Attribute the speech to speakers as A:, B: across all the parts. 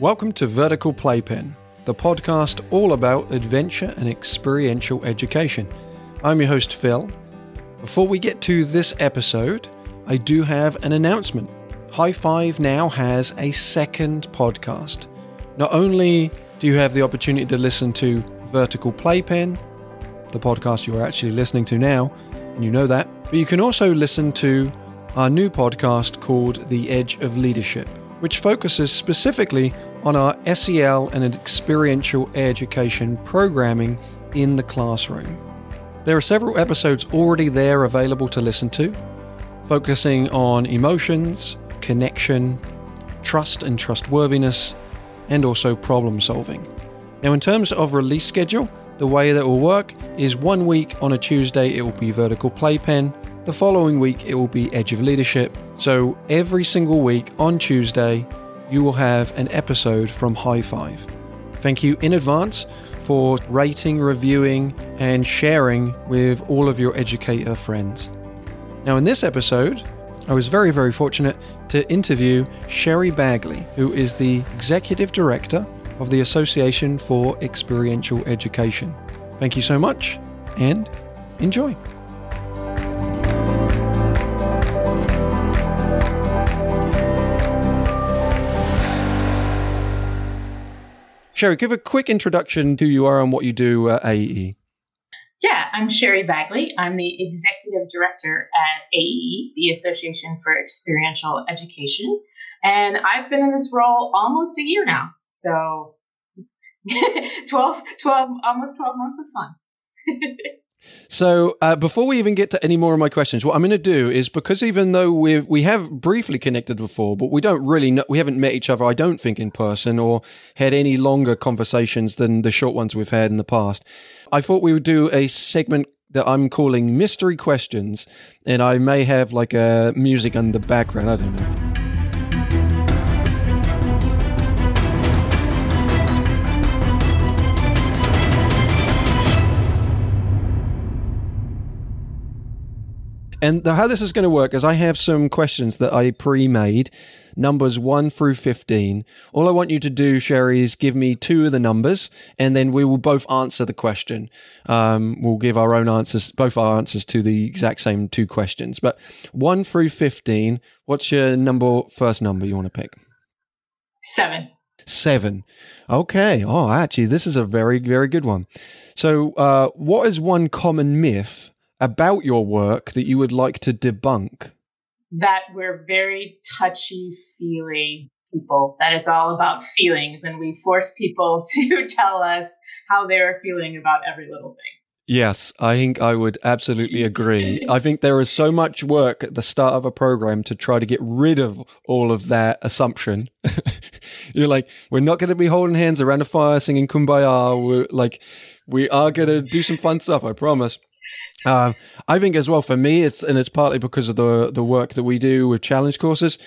A: Welcome to Vertical Playpen, the podcast all about adventure and experiential education. I'm your host, Phil. Before we get to this episode, I do have an announcement. High Five now has a second podcast. Not only do you have the opportunity to listen to Vertical Playpen, the podcast you're actually listening to now, and you know that, but you can also listen to our new podcast called The Edge of Leadership, which focuses specifically on our SEL and experiential education programming in the classroom. There are several episodes already there available to listen to, focusing on emotions, connection, trust and trustworthiness, and also problem solving. Now, in terms of release schedule, the way that will work is one week on a Tuesday it will be Vertical Playpen, the following week it will be Edge of Leadership. So every single week on Tuesday, you will have an episode from High Five. Thank you in advance for rating, reviewing, and sharing with all of your educator friends. Now, in this episode, I was very, very fortunate to interview Sherry Bagley, who is the Executive Director of the Association for Experiential Education. Thank you so much and enjoy. Sherry, give a quick introduction to who you are and what you do at AEE.
B: Yeah, I'm Sherry Bagley. I'm the executive director at AEE, the Association for Experiential Education. And I've been in this role almost a year now. So 12, 12 almost 12 months of fun.
A: So uh, before we even get to any more of my questions, what I'm going to do is because even though we we have briefly connected before, but we don't really know, we haven't met each other, I don't think in person or had any longer conversations than the short ones we've had in the past. I thought we would do a segment that I'm calling mystery questions, and I may have like a music on the background. I don't know. And the, how this is going to work is I have some questions that I pre made, numbers 1 through 15. All I want you to do, Sherry, is give me two of the numbers, and then we will both answer the question. Um, we'll give our own answers, both our answers to the exact same two questions. But 1 through 15, what's your number, first number you want to pick?
B: Seven.
A: Seven. Okay. Oh, actually, this is a very, very good one. So, uh, what is one common myth about your work that you would like to debunk?
B: That we're very touchy feely people, that it's all about feelings, and we force people to tell us how they're feeling about every little thing.
A: Yes, I think I would absolutely agree. I think there is so much work at the start of a program to try to get rid of all of that assumption. You're like, we're not going to be holding hands around a fire singing kumbaya. We're like, we are going to do some fun stuff, I promise. Uh, I think as well for me, it's and it's partly because of the the work that we do with challenge courses.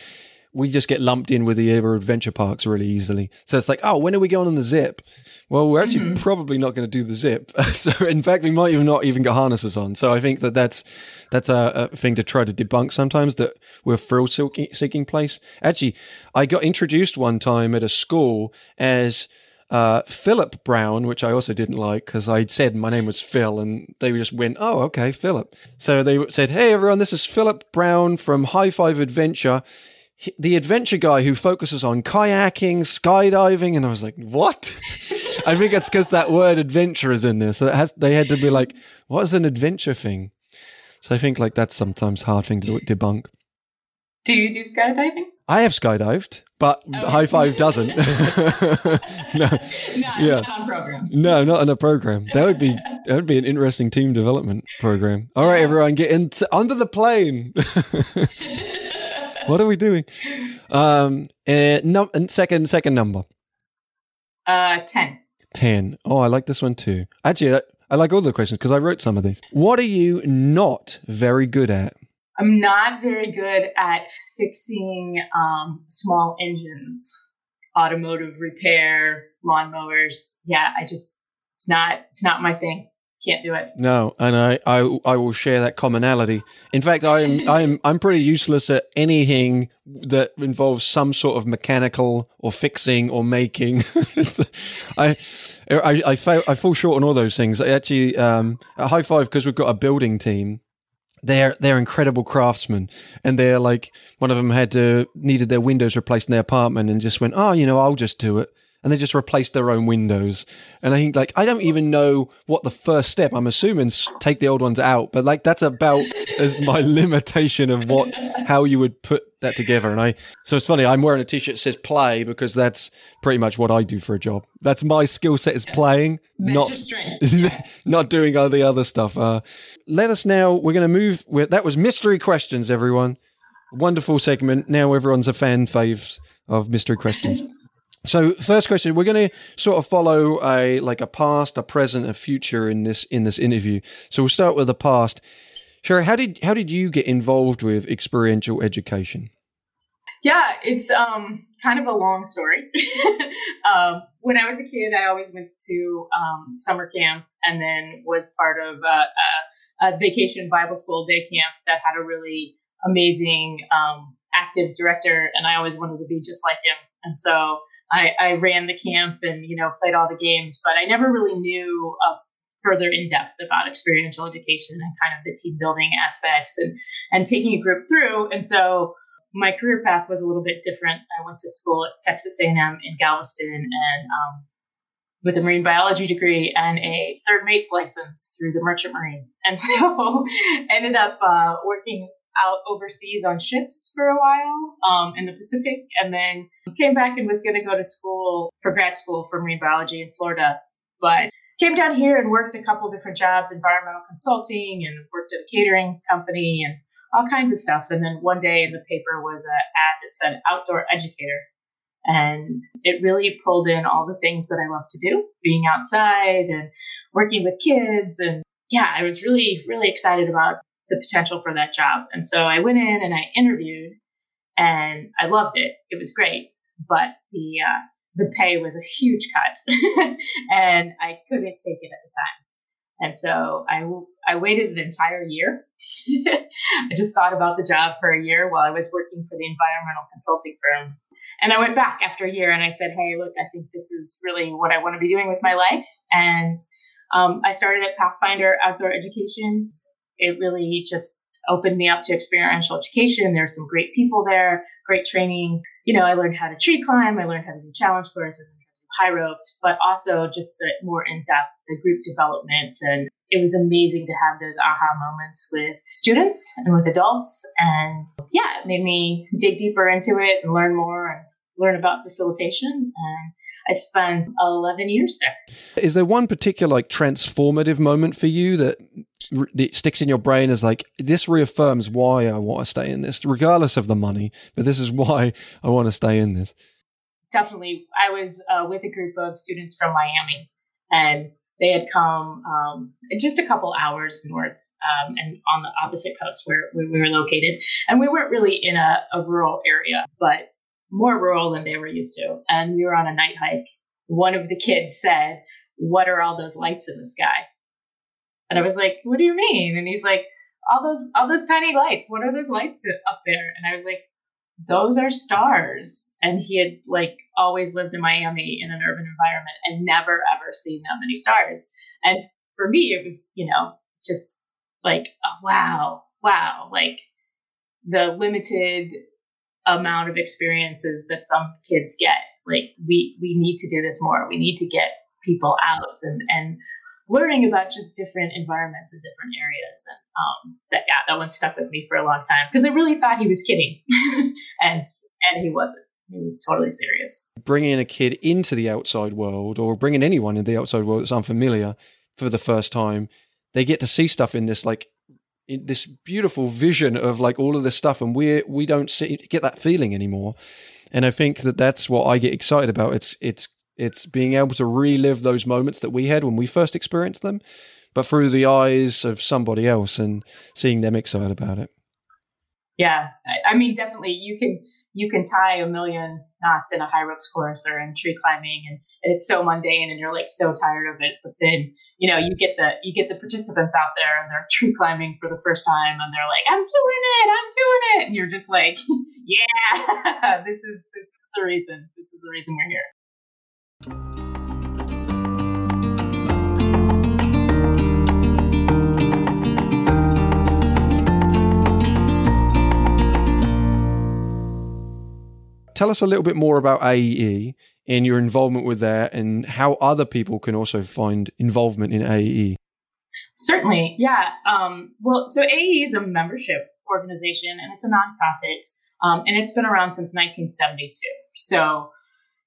A: We just get lumped in with the other adventure parks really easily. So it's like, oh, when are we going on the zip? Well, we're actually mm-hmm. probably not going to do the zip. so in fact, we might even not even get harnesses on. So I think that that's that's a, a thing to try to debunk sometimes that we're thrill seeking place. Actually, I got introduced one time at a school as uh, Philip Brown, which I also didn't like because I said my name was Phil, and they just went, "Oh, okay, Philip." So they said, "Hey, everyone, this is Philip Brown from High Five Adventure." the adventure guy who focuses on kayaking, skydiving, and I was like, "What?" I think it's because that word "adventure" is in there, so has, they had to be like, "What is an adventure thing?" So I think like that's sometimes hard thing to debunk.
B: Do you do skydiving?
A: I have skydived, but oh. High Five doesn't. no,
B: no, yeah. not.
A: No, not on a program. That would be that would be an interesting team development program. All right, everyone, get into under the plane. what are we doing? Um, and, no, and second second number.
B: Uh, ten.
A: Ten. Oh, I like this one too. Actually, I like all the questions because I wrote some of these. What are you not very good at?
B: I'm not very good at fixing um, small engines, automotive repair, lawnmowers. Yeah, I just it's not it's not my thing. can't do it.
A: No, and I, I I will share that commonality. In fact, I'm I'm I'm pretty useless at anything that involves some sort of mechanical or fixing or making. I, I I fail I fall short on all those things. I actually um, a high five because we've got a building team. They're they're incredible craftsmen, and they're like one of them had to needed their windows replaced in their apartment, and just went, oh, you know, I'll just do it and they just replace their own windows. And I think like I don't even know what the first step. I'm assuming take the old ones out, but like that's about as my limitation of what how you would put that together. And I so it's funny. I'm wearing a t-shirt that says play because that's pretty much what I do for a job. That's my skill set is playing, not not doing all the other stuff. Uh, let us now. We're going to move. With, that was mystery questions, everyone. Wonderful segment. Now everyone's a fan faves of mystery questions. So, first question: We're going to sort of follow a like a past, a present, a future in this in this interview. So we'll start with the past. Sherry, how did how did you get involved with experiential education?
B: Yeah, it's um, kind of a long story. um, when I was a kid, I always went to um, summer camp and then was part of a, a, a, vacation Bible school day camp that had a really amazing um, active director, and I always wanted to be just like him. And so I, I ran the camp and you know played all the games, but I never really knew uh, further in depth about experiential education and kind of the team building aspects and and taking a group through. And so my career path was a little bit different. I went to school at Texas A&M in Galveston and um, with a marine biology degree and a third mate's license through the Merchant Marine, and so ended up uh, working out overseas on ships for a while um, in the Pacific, and then came back and was going to go to school for grad school for marine biology in Florida, but came down here and worked a couple different jobs, environmental consulting, and worked at a catering company and all kinds of stuff. And then one day in the paper was an ad that said outdoor educator. And it really pulled in all the things that I love to do, being outside and working with kids. And yeah, I was really, really excited about the potential for that job. And so I went in and I interviewed and I loved it. It was great, but the uh, the pay was a huge cut and I couldn't take it at the time. And so I, I waited an entire year. I just thought about the job for a year while I was working for the environmental consulting firm. And I went back after a year and I said, Hey, look, I think this is really what I want to be doing with my life. And um, I started at Pathfinder Outdoor Education it really just opened me up to experiential education. There's some great people there, great training. You know, I learned how to tree climb, I learned how to do challenge course, I learned how to do high ropes, but also just the more in depth, the group development. And it was amazing to have those aha moments with students and with adults. And yeah, it made me dig deeper into it and learn more and learn about facilitation. And I spent 11 years there.
A: Is there one particular like transformative moment for you that, that sticks in your brain as like, this reaffirms why I want to stay in this, regardless of the money, but this is why I want to stay in this?
B: Definitely. I was uh, with a group of students from Miami and they had come um, just a couple hours north um, and on the opposite coast where, where, we were located. And we weren't really in a, a rural area, but more rural than they were used to. And we were on a night hike. One of the kids said, What are all those lights in the sky? And I was like, What do you mean? And he's like, All those all those tiny lights. What are those lights up there? And I was like, Those are stars. And he had like always lived in Miami in an urban environment and never ever seen that many stars. And for me, it was, you know, just like, oh, wow, wow, like the limited amount of experiences that some kids get. Like we we need to do this more. We need to get people out and and learning about just different environments and different areas. And um, that yeah, that one stuck with me for a long time because I really thought he was kidding, and and he wasn't. He was totally serious.
A: Bringing a kid into the outside world, or bringing anyone in the outside world that's unfamiliar for the first time, they get to see stuff in this like this beautiful vision of like all of this stuff, and we we don't see, get that feeling anymore. And I think that that's what I get excited about. It's it's it's being able to relive those moments that we had when we first experienced them, but through the eyes of somebody else and seeing them excited about it.
B: Yeah, I mean, definitely, you can you can tie a million knots in a high ropes course or in tree climbing and, and, it's so mundane and you're like so tired of it. But then, you know, you get the you get the participants out there and they're tree climbing for the first time and they're like, I'm doing it, I'm doing it. And you're just like, Yeah, this is this is the reason. This is the reason we're here.
A: Tell us a little bit more about AEE and your involvement with that and how other people can also find involvement in AEE.
B: Certainly, yeah. Um, well, so AEE is a membership organization and it's a nonprofit, um, and it's been around since 1972. So,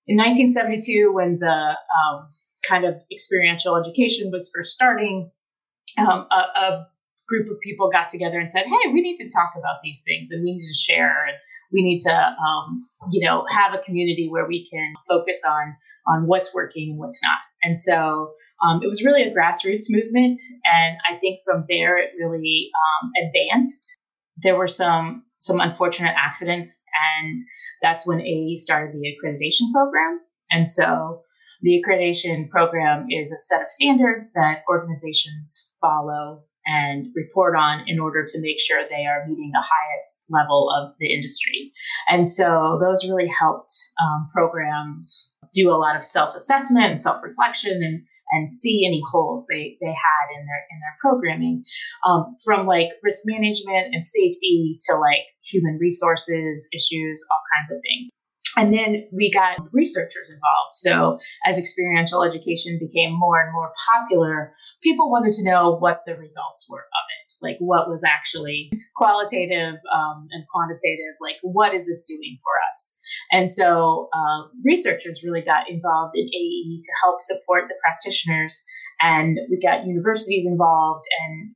B: in 1972, when the um, kind of experiential education was first starting, um, a, a, group of people got together and said, "Hey, we need to talk about these things, and we need to share." And we need to um, you know have a community where we can focus on on what's working and what's not. And so um, it was really a grassroots movement and i think from there it really um, advanced. There were some some unfortunate accidents and that's when AE started the accreditation program. And so the accreditation program is a set of standards that organizations follow and report on in order to make sure they are meeting the highest level of the industry. And so those really helped um, programs do a lot of self-assessment and self-reflection and and see any holes they, they had in their in their programming um, from like risk management and safety to like human resources issues all kinds of things and then we got researchers involved. So as experiential education became more and more popular, people wanted to know what the results were of it. Like what was actually qualitative um, and quantitative, like what is this doing for us? And so uh, researchers really got involved in AE to help support the practitioners. And we got universities involved and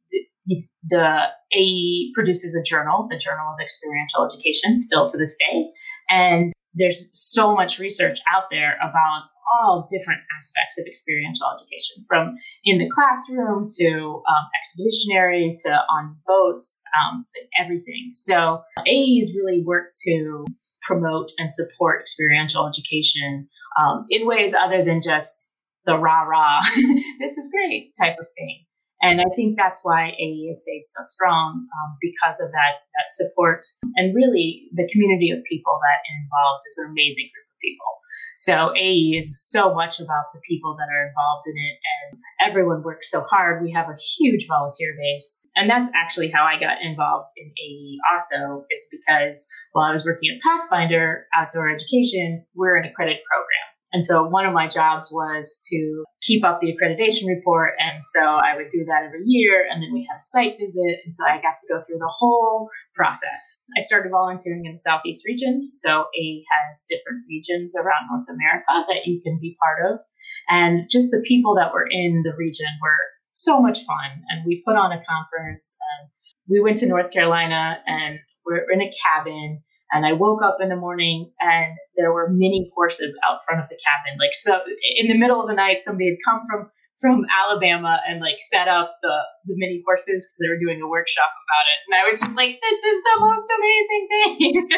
B: the, AE produces a journal, the Journal of Experiential Education, still to this day. And there's so much research out there about all different aspects of experiential education, from in the classroom to um, expeditionary to on boats, um, everything. So AEs really work to promote and support experiential education um, in ways other than just the rah rah, this is great type of thing. And I think that's why AE has stayed so strong um, because of that that support and really the community of people that it involves is an amazing group of people. So AE is so much about the people that are involved in it, and everyone works so hard. We have a huge volunteer base, and that's actually how I got involved in AE. Also, is because while I was working at Pathfinder Outdoor Education, we're an accredited program. And so one of my jobs was to keep up the accreditation report. And so I would do that every year. And then we had a site visit. And so I got to go through the whole process. I started volunteering in the Southeast region. So A has different regions around North America that you can be part of. And just the people that were in the region were so much fun. And we put on a conference and we went to North Carolina and we're in a cabin and I woke up in the morning and there were mini horses out front of the cabin. Like so in the middle of the night, somebody had come from from Alabama and like set up the the mini horses because they were doing a workshop about it. And I was just like, this is the most amazing thing.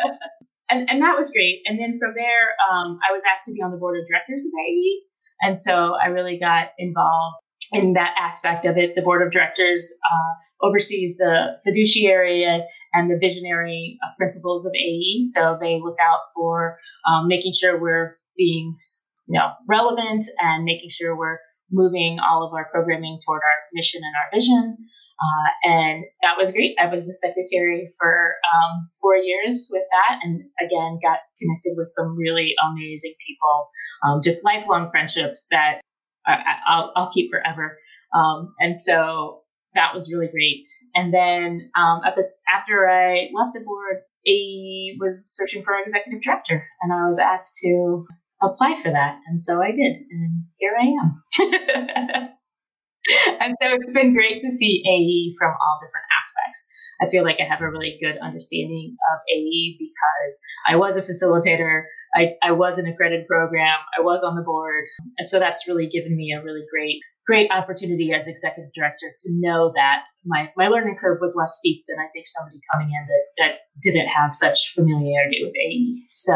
B: and and that was great. And then from there, um, I was asked to be on the board of directors of AE. And so I really got involved in that aspect of it. The board of directors uh, oversees the fiduciary and the visionary uh, principles of AE. So they look out for um, making sure we're being you know relevant and making sure we're moving all of our programming toward our mission and our vision. Uh, and that was great. I was the secretary for um, four years with that, and again got connected with some really amazing people, um, just lifelong friendships that I, will keep forever. Um, and so that was really great. And then um, the, after I left the board, I was searching for an executive director, and I was asked to apply for that, and so I did, and here I am. and so it's been great to see AE from all different aspects. I feel like I have a really good understanding of AE because I was a facilitator I, I was an accredited program, I was on the board. And so that's really given me a really great, great opportunity as executive director to know that my, my learning curve was less steep than I think somebody coming in that, that didn't have such familiarity with AE. So,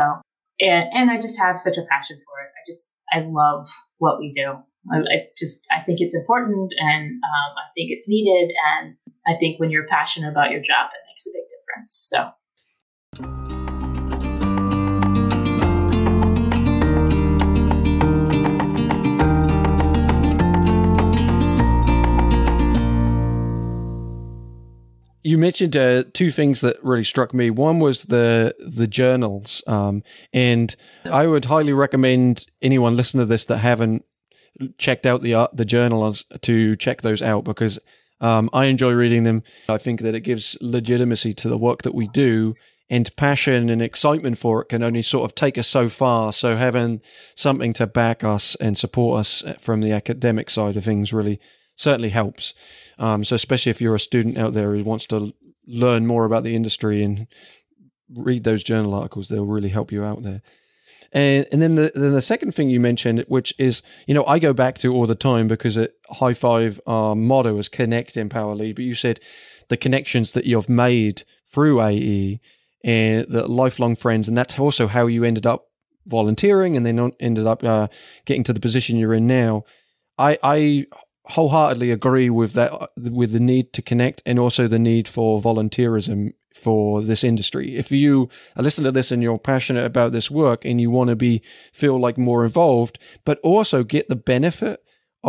B: and, and I just have such a passion for it. I just, I love what we do. I, I just, I think it's important and um, I think it's needed. And I think when you're passionate about your job, it makes a big difference. So,
A: you mentioned uh, two things that really struck me. One was the the journals, um, and I would highly recommend anyone listening to this that haven't checked out the uh, the journals to check those out because um, I enjoy reading them. I think that it gives legitimacy to the work that we do, and passion and excitement for it can only sort of take us so far. So having something to back us and support us from the academic side of things really certainly helps. Um, so especially if you're a student out there who wants to learn more about the industry and read those journal articles, they'll really help you out there. And and then the then the second thing you mentioned, which is you know I go back to all the time because at High Five our motto is connect, empower, lead. But you said the connections that you've made through AE and the lifelong friends, and that's also how you ended up volunteering and then ended up uh, getting to the position you're in now. I I wholeheartedly agree with that with the need to connect and also the need for volunteerism for this industry. If you listen to this and you're passionate about this work and you want to be feel like more involved but also get the benefit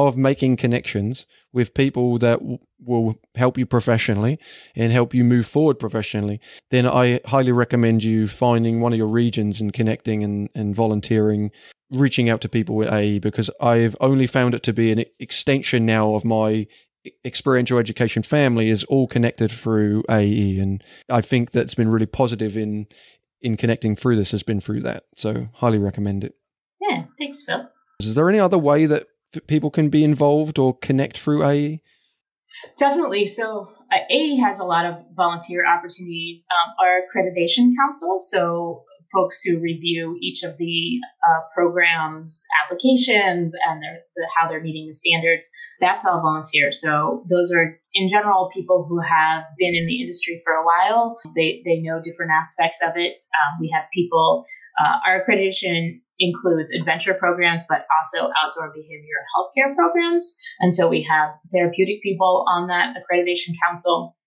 A: of making connections with people that w- will help you professionally and help you move forward professionally, then I highly recommend you finding one of your regions and connecting and, and volunteering, reaching out to people with AE because I've only found it to be an extension now of my experiential education family is all connected through AE. And I think that's been really positive in in connecting through this has been through that. So highly recommend it.
B: Yeah, thanks, Phil.
A: Is there any other way that people can be involved or connect through AE?
B: Definitely. So uh, AE has a lot of volunteer opportunities. Um, our accreditation council, so folks who review each of the uh, programs applications and their, the, how they're meeting the standards that's all volunteer so those are in general people who have been in the industry for a while they, they know different aspects of it um, we have people uh, our accreditation includes adventure programs, but also outdoor behavioral healthcare programs. And so we have therapeutic people on that accreditation council.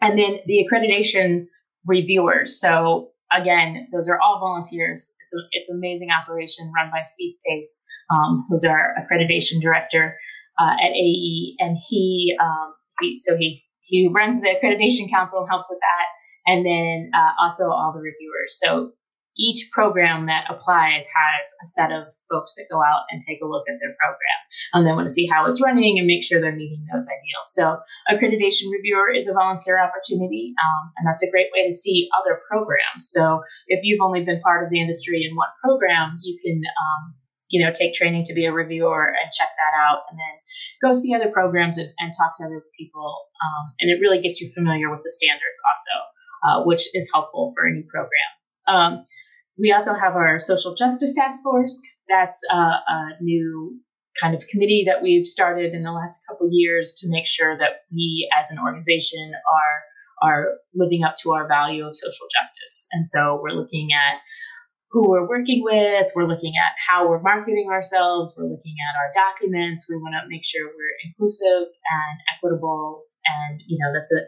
B: And then the accreditation reviewers. So again, those are all volunteers. It's, a, it's an amazing operation run by Steve Pace, um, who's our accreditation director uh, at AE. And he, um, he, so he, he runs the accreditation council and helps with that. And then uh, also all the reviewers. So each program that applies has a set of folks that go out and take a look at their program. And they want to see how it's running and make sure they're meeting those ideals. So, accreditation reviewer is a volunteer opportunity, um, and that's a great way to see other programs. So, if you've only been part of the industry in one program, you can um, you know, take training to be a reviewer and check that out, and then go see other programs and, and talk to other people. Um, and it really gets you familiar with the standards also, uh, which is helpful for any program. Um, we also have our social justice task force. That's uh, a new kind of committee that we've started in the last couple years to make sure that we as an organization are are living up to our value of social justice. And so we're looking at who we're working with, we're looking at how we're marketing ourselves, we're looking at our documents. We want to make sure we're inclusive and equitable. And you know, that's a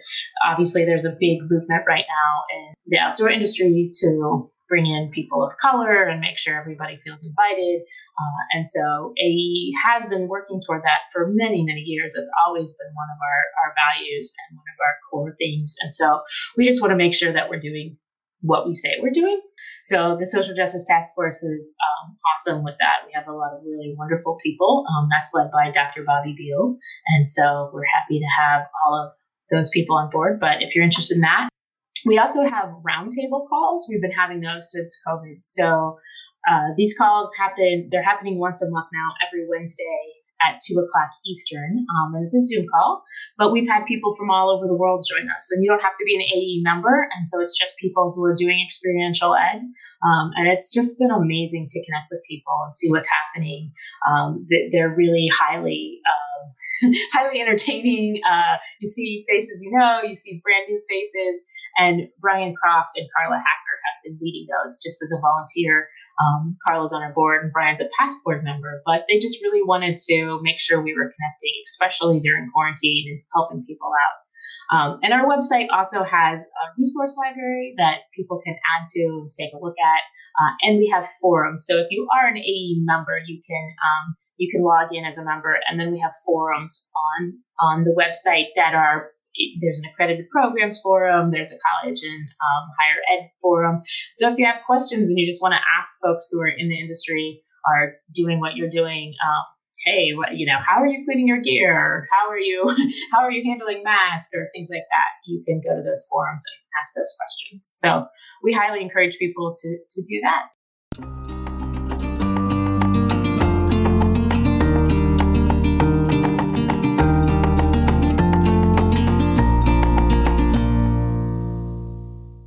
B: obviously there's a big movement right now in the outdoor industry to bring in people of color and make sure everybody feels invited. Uh, and so AE has been working toward that for many, many years. It's always been one of our, our values and one of our core things. And so we just want to make sure that we're doing what we say we're doing. So the Social Justice Task Force is um, awesome with that. We have a lot of really wonderful people. Um, that's led by Dr. Bobby Beal. And so we're happy to have all of those people on board. But if you're interested in that, we also have roundtable calls. We've been having those since COVID. So uh, these calls happen, they're happening once a month now, every Wednesday at 2 o'clock Eastern. Um, and it's a Zoom call, but we've had people from all over the world join us. And you don't have to be an AE member. And so it's just people who are doing experiential ed. Um, and it's just been amazing to connect with people and see what's happening. Um, they're really highly. Um, highly entertaining. Uh, you see faces you know, you see brand new faces, and Brian Croft and Carla Hacker have been leading those just as a volunteer um, Carla's on our board and Brian's a past board member, but they just really wanted to make sure we were connecting, especially during quarantine and helping people out. Um, and our website also has a resource library that people can add to and take a look at. Uh, and we have forums. So if you are an AE member, you can um, you can log in as a member, and then we have forums on on the website that are there's an accredited programs forum, there's a college and um, higher ed forum. So if you have questions and you just want to ask folks who are in the industry are doing what you're doing, um, hey, what, you know, how are you cleaning your gear? Or how are you how are you handling masks or things like that? You can go to those forums and ask those questions. So we highly encourage people to to do that.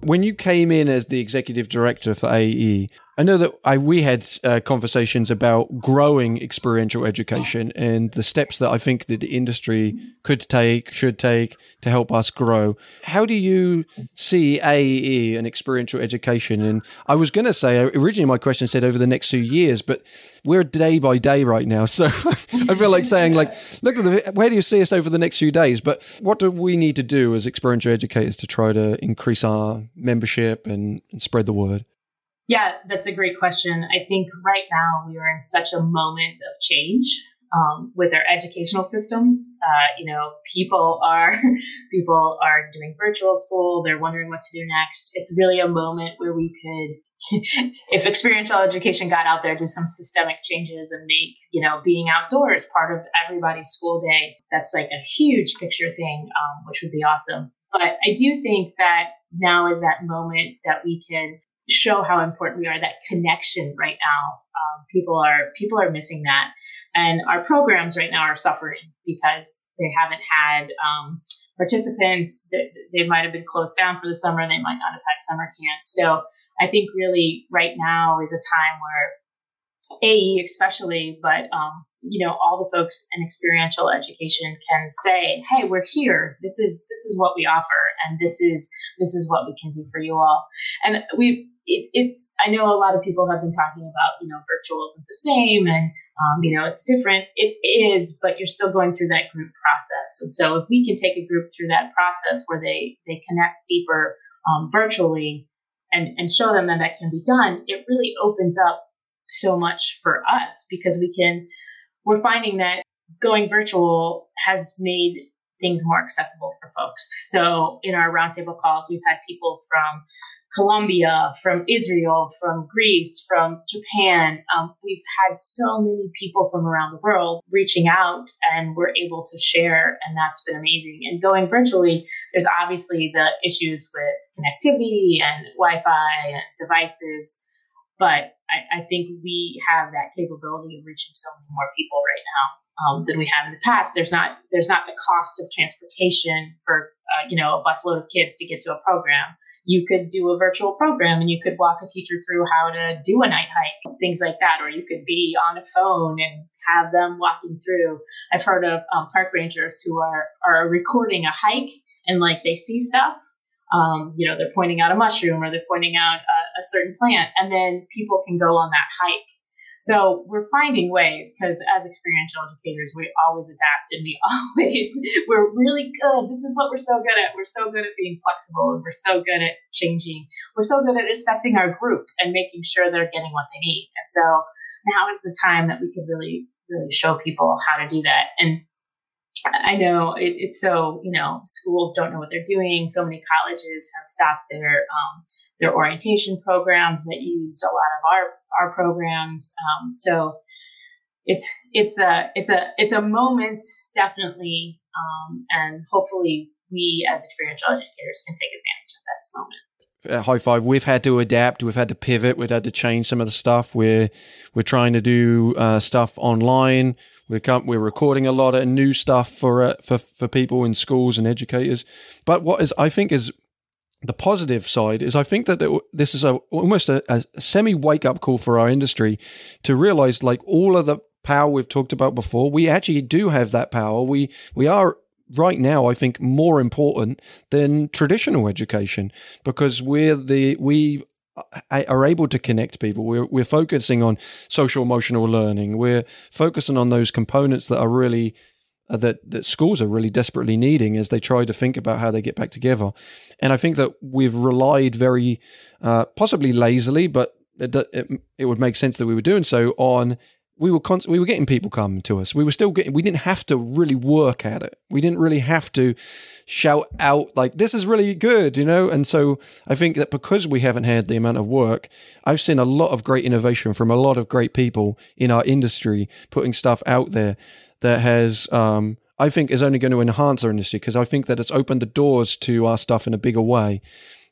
A: When you came in as the executive director for AE, I know that I, we had uh, conversations about growing experiential education and the steps that I think that the industry could take, should take to help us grow. How do you see AE and experiential education? And I was going to say, originally my question said over the next two years, but we're day by day right now. So I feel like saying, like, look at the, where do you see us over the next few days? But what do we need to do as experiential educators to try to increase our membership and, and spread the word?
B: Yeah, that's a great question. I think right now we are in such a moment of change um, with our educational systems. Uh, you know, people are people are doing virtual school. They're wondering what to do next. It's really a moment where we could, if experiential education got out there, do some systemic changes and make you know being outdoors part of everybody's school day. That's like a huge picture thing, um, which would be awesome. But I do think that now is that moment that we can show how important we are. That connection right now, um, people are people are missing that, and our programs right now are suffering because they haven't had um, participants. They, might have been closed down for the summer. They might not have had summer camp. So I think really right now is a time where AE especially, but um, you know all the folks in experiential education can say, "Hey, we're here. This is this is what we offer, and this is this is what we can do for you all." And we it, it's I know a lot of people have been talking about you know virtual isn't the same and um, you know it's different. It is, but you're still going through that group process. And so if we can take a group through that process where they they connect deeper um, virtually and and show them that that can be done, it really opens up so much for us because we can. We're finding that going virtual has made things more accessible for folks. So in our roundtable calls, we've had people from Colombia, from Israel, from Greece, from Japan. Um, we've had so many people from around the world reaching out and we're able to share, and that's been amazing. And going virtually, there's obviously the issues with connectivity and Wi Fi and devices, but I, I think we have that capability of reaching so many more people right now um, than we have in the past. There's not there's not the cost of transportation for uh, you know a busload of kids to get to a program. You could do a virtual program and you could walk a teacher through how to do a night hike, things like that, or you could be on a phone and have them walking through. I've heard of um, park rangers who are are recording a hike and like they see stuff. Um, you know, they're pointing out a mushroom or they're pointing out a, a certain plant, and then people can go on that hike so we're finding ways because as experiential educators, we always adapt and we always, we're really good. This is what we're so good at. We're so good at being flexible and we're so good at changing. We're so good at assessing our group and making sure they're getting what they need. And so now is the time that we could really, really show people how to do that. And I know it, it's so you know schools don't know what they're doing. So many colleges have stopped their um, their orientation programs that used a lot of our our programs. Um, so it's it's a it's a it's a moment definitely, um, and hopefully we as experiential educators can take advantage of this moment.
A: At High Five, we've had to adapt, we've had to pivot, we've had to change some of the stuff. We're we're trying to do uh, stuff online. We're come, we're recording a lot of new stuff for uh, for for people in schools and educators. But what is I think is the positive side is I think that it, this is a almost a, a semi wake up call for our industry to realize like all of the power we've talked about before, we actually do have that power. We we are right now, I think, more important than traditional education because we're the we are able to connect people. We're we're focusing on social emotional learning. We're focusing on those components that are really uh, that that schools are really desperately needing as they try to think about how they get back together. And I think that we've relied very uh, possibly lazily, but it, it, it would make sense that we were doing so on we were const- we were getting people come to us. We were still getting. We didn't have to really work at it. We didn't really have to shout out like this is really good, you know. And so I think that because we haven't had the amount of work, I've seen a lot of great innovation from a lot of great people in our industry putting stuff out there that has. Um, I think is only going to enhance our industry because I think that it's opened the doors to our stuff in a bigger way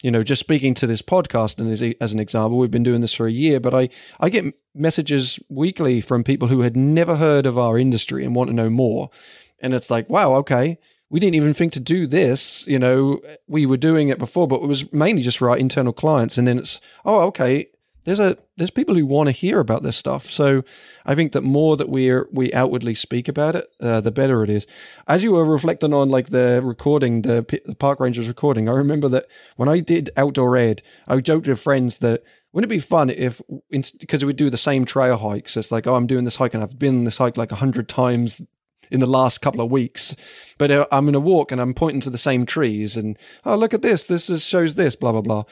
A: you know, just speaking to this podcast and as, as, an example, we've been doing this for a year, but I, I get messages weekly from people who had never heard of our industry and want to know more. And it's like, wow, okay, we didn't even think to do this. You know, we were doing it before, but it was mainly just for our internal clients. And then it's, oh, okay, there's a there's people who want to hear about this stuff. So I think that more that we we outwardly speak about it, uh, the better it is. As you were reflecting on like the recording, the, the park rangers recording, I remember that when I did outdoor ed, I joked with friends that wouldn't it be fun if because we do the same trail hikes. It's like oh, I'm doing this hike and I've been this hike like a hundred times in the last couple of weeks. But uh, I'm in a walk and I'm pointing to the same trees and oh look at this, this is, shows this, blah blah blah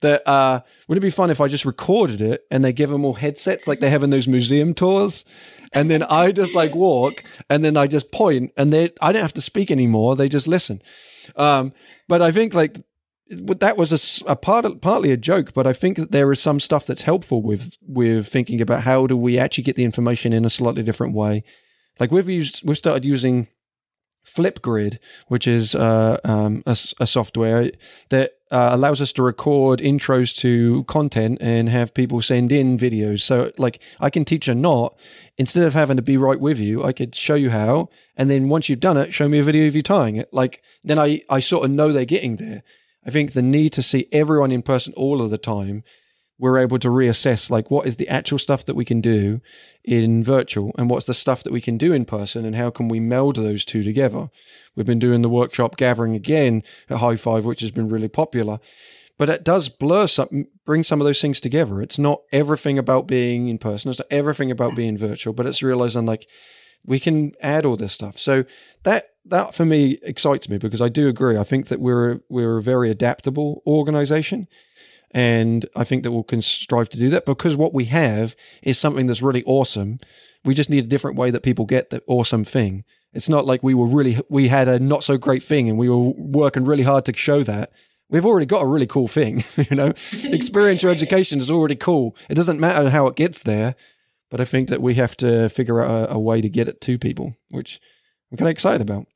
A: that uh, would it be fun if I just recorded it and they give them all headsets like they have in those museum tours? And then I just like walk and then I just point and they I don't have to speak anymore. They just listen. Um, but I think like that was a, a part of, partly a joke, but I think that there is some stuff that's helpful with with thinking about how do we actually get the information in a slightly different way. Like we've used, we've started using Flipgrid, which is uh, um, a, a, software that uh, allows us to record intros to content and have people send in videos. So, like, I can teach a knot instead of having to be right with you. I could show you how, and then once you've done it, show me a video of you tying it. Like, then I I sort of know they're getting there. I think the need to see everyone in person all of the time we're able to reassess like what is the actual stuff that we can do in virtual and what's the stuff that we can do in person and how can we meld those two together? We've been doing the workshop gathering again at high five which has been really popular but it does blur some bring some of those things together. It's not everything about being in person. It's not everything about being virtual but it's realizing like we can add all this stuff. So that that for me excites me because i do agree. I think that we're we're a very adaptable organization and I think that we'll can strive to do that because what we have is something that's really awesome. We just need a different way that people get the awesome thing. It's not like we were really, we had a not so great thing and we were working really hard to show that. We've already got a really cool thing, you know. Experiential education is already cool. It doesn't matter how it gets there, but I think that we have to figure out a, a way to get it to people, which I'm kind of excited about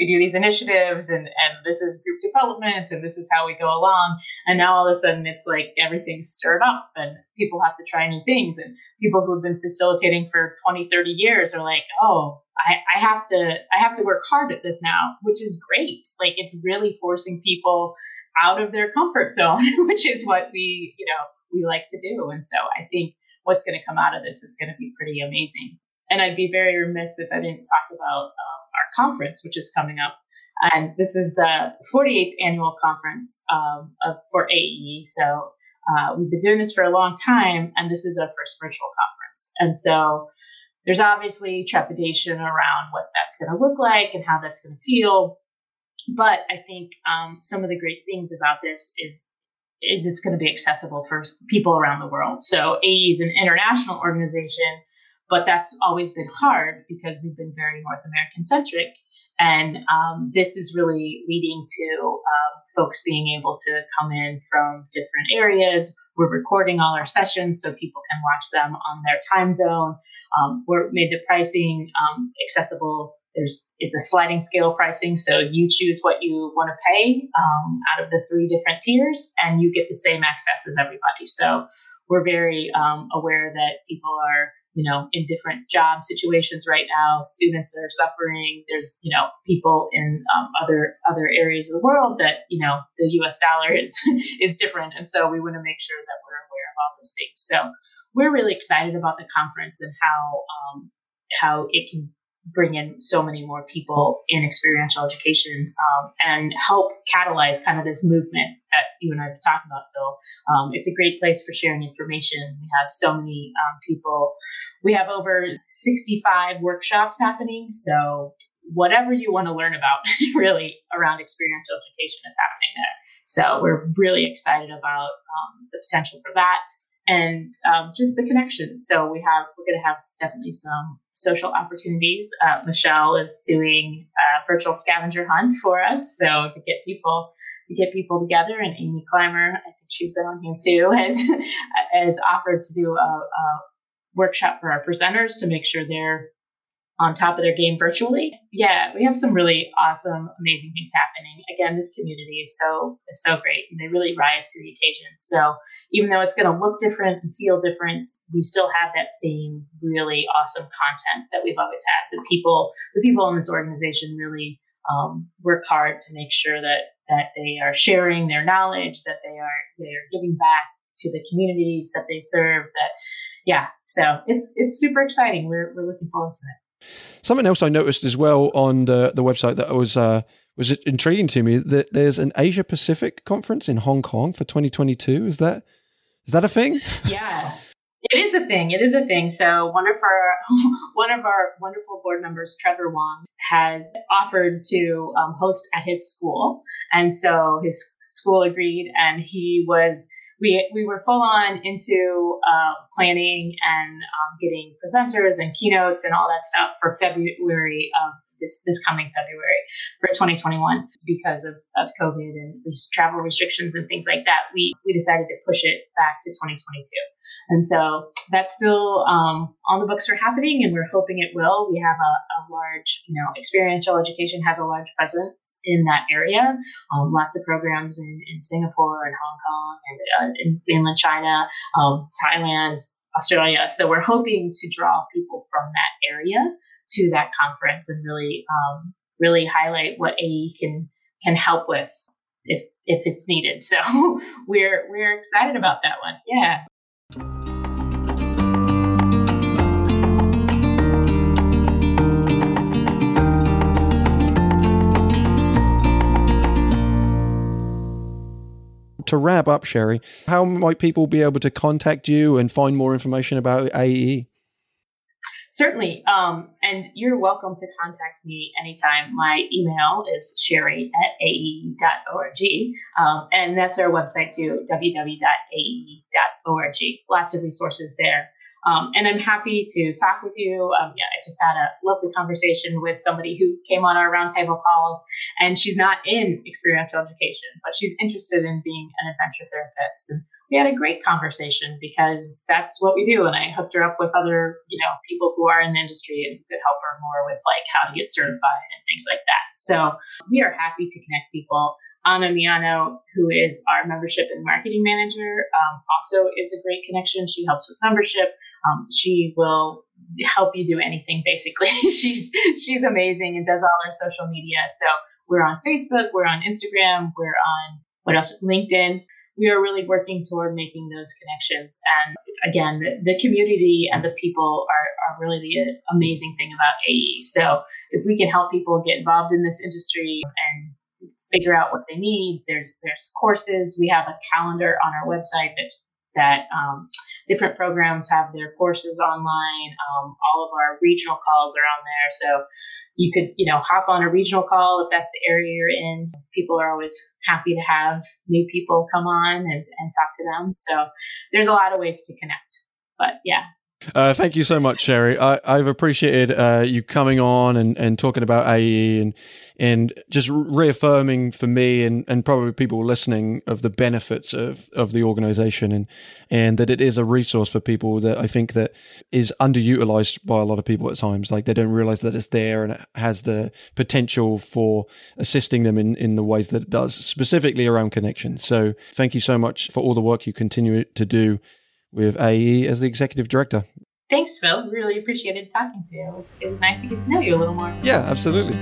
B: we do these initiatives and and this is group development and this is how we go along. And now all of a sudden it's like everything's stirred up and people have to try new things. And people who have been facilitating for 20 30 years are like oh I, I have to i have to work hard at this now which is great. Like it's really forcing people out of their comfort zone which is what we you know we like to do. And so i think what's going to come out of this is going to be pretty amazing. And i'd be very remiss if i didn't talk about um, conference, which is coming up. And this is the 48th annual conference um, of, for AE. So uh, we've been doing this for a long time, and this is our first virtual conference. And so there's obviously trepidation around what that's going to look like and how that's going to feel. But I think um, some of the great things about this is is it's going to be accessible for people around the world. So AE is an international organization but that's always been hard because we've been very North American centric. And um, this is really leading to um, folks being able to come in from different areas. We're recording all our sessions so people can watch them on their time zone. Um, we're made the pricing um, accessible there's it's a sliding scale pricing, so you choose what you want to pay um, out of the three different tiers, and you get the same access as everybody. So we're very um, aware that people are you know in different job situations right now. Students are suffering. There's you know people in um, other other areas of the world that you know the us dollar is is different. And so we want to make sure that we're aware of all those things. So we're really excited about the conference and how um, how it can bring in so many more people in experiential education um, and help catalyze kind of this movement that you and I have talked about, Phil. Um, it's a great place for sharing information. We have so many um, people. We have over 65 workshops happening. So whatever you want to learn about, really, around experiential education is happening there. So we're really excited about um, the potential for that and um, just the connections. So we have we're going to have definitely some social opportunities. Uh, Michelle is doing a virtual scavenger hunt for us, so to get people to get people together. And Amy Climer, I think she's been on here too, has has offered to do a, a workshop for our presenters to make sure they're on top of their game virtually. Yeah, we have some really awesome, amazing things happening. Again, this community is so is so great, and they really rise to the occasion. So even though it's going to look different and feel different, we still have that same really awesome content that we've always had. The people, the people in this organization really um, work hard to make sure that that they are sharing their knowledge, that they are they are giving back to the communities that they serve. That yeah, so it's it's super exciting. We're we're looking forward to it.
A: Something else I noticed as well on the, the website that was uh, was intriguing to me that there's an Asia Pacific conference in Hong Kong for 2022. Is that is that a thing?
B: Yeah. It is a thing. It is a thing. So one of our one of our wonderful board members, Trevor Wong, has offered to um, host at his school, and so his school agreed, and he was we we were full on into uh, planning and um, getting presenters and keynotes and all that stuff for February of this this coming February for 2021 because of, of COVID and travel restrictions and things like that. We we decided to push it back to 2022. And so that's still um, on the books for happening, and we're hoping it will. We have a, a, large, you know, experiential education has a large presence in that area. Um, lots of programs in, in, Singapore and Hong Kong and uh, in mainland China, um, Thailand, Australia. So we're hoping to draw people from that area to that conference and really, um, really highlight what AE can can help with if if it's needed. So we're we're excited about that one. Yeah.
A: To wrap up, Sherry, how might people be able to contact you and find more information about AE?
B: Certainly. Um, and you're welcome to contact me anytime. My email is sherry at ae.org. Um, and that's our website too, www.ae.org. Lots of resources there. Um, and I'm happy to talk with you. Um, yeah, I just had a lovely conversation with somebody who came on our roundtable calls, and she's not in experiential education, but she's interested in being an adventure therapist. And we had a great conversation because that's what we do. And I hooked her up with other, you know, people who are in the industry and could help her more with like how to get certified and things like that. So we are happy to connect people. Anna Miano, who is our membership and marketing manager, um, also is a great connection. She helps with membership. Um, she will help you do anything basically. she's she's amazing and does all our social media. So we're on Facebook, we're on Instagram, we're on what else? LinkedIn. We are really working toward making those connections. And again, the, the community and the people are, are really the amazing thing about AE. So if we can help people get involved in this industry and figure out what they need. There's there's courses. We have a calendar on our website that that um, different programs have their courses online. Um, all of our regional calls are on there, so you could you know hop on a regional call if that's the area you're in. People are always happy to have new people come on and, and talk to them. So there's a lot of ways to connect. But yeah,
A: Uh, thank you so much, Sherry. I, have appreciated uh, you coming on and, and talking about AE and and just reaffirming for me and, and probably people listening of the benefits of, of the organization and and that it is a resource for people that I think that is underutilized by a lot of people at times. Like they don't realize that it's there and it has the potential for assisting them in, in the ways that it does, specifically around connection. So thank you so much for all the work you continue to do with AE as the executive director.
B: Thanks, Phil. Really appreciated talking to you. It was, it was nice to get to know you a little more.
A: Yeah, absolutely.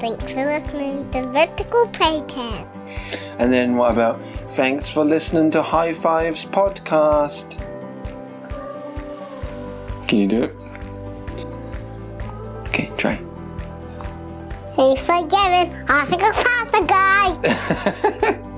C: Thanks for listening to Vertical Playpen.
A: And then what about thanks for listening to High Fives podcast? Can you do it?
C: Thanks for giving Oscar Pasta Guy.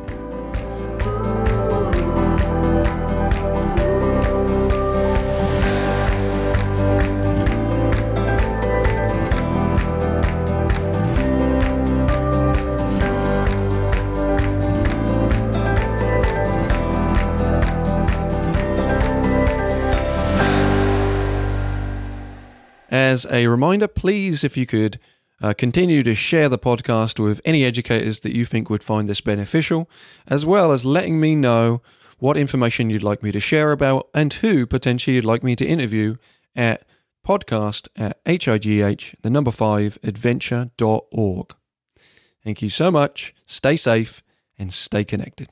A: As a reminder, please, if you could, uh, continue to share the podcast with any educators that you think would find this beneficial, as well as letting me know what information you'd like me to share about and who potentially you'd like me to interview at podcast at high, the number five, adventure.org. Thank you so much. Stay safe and stay connected.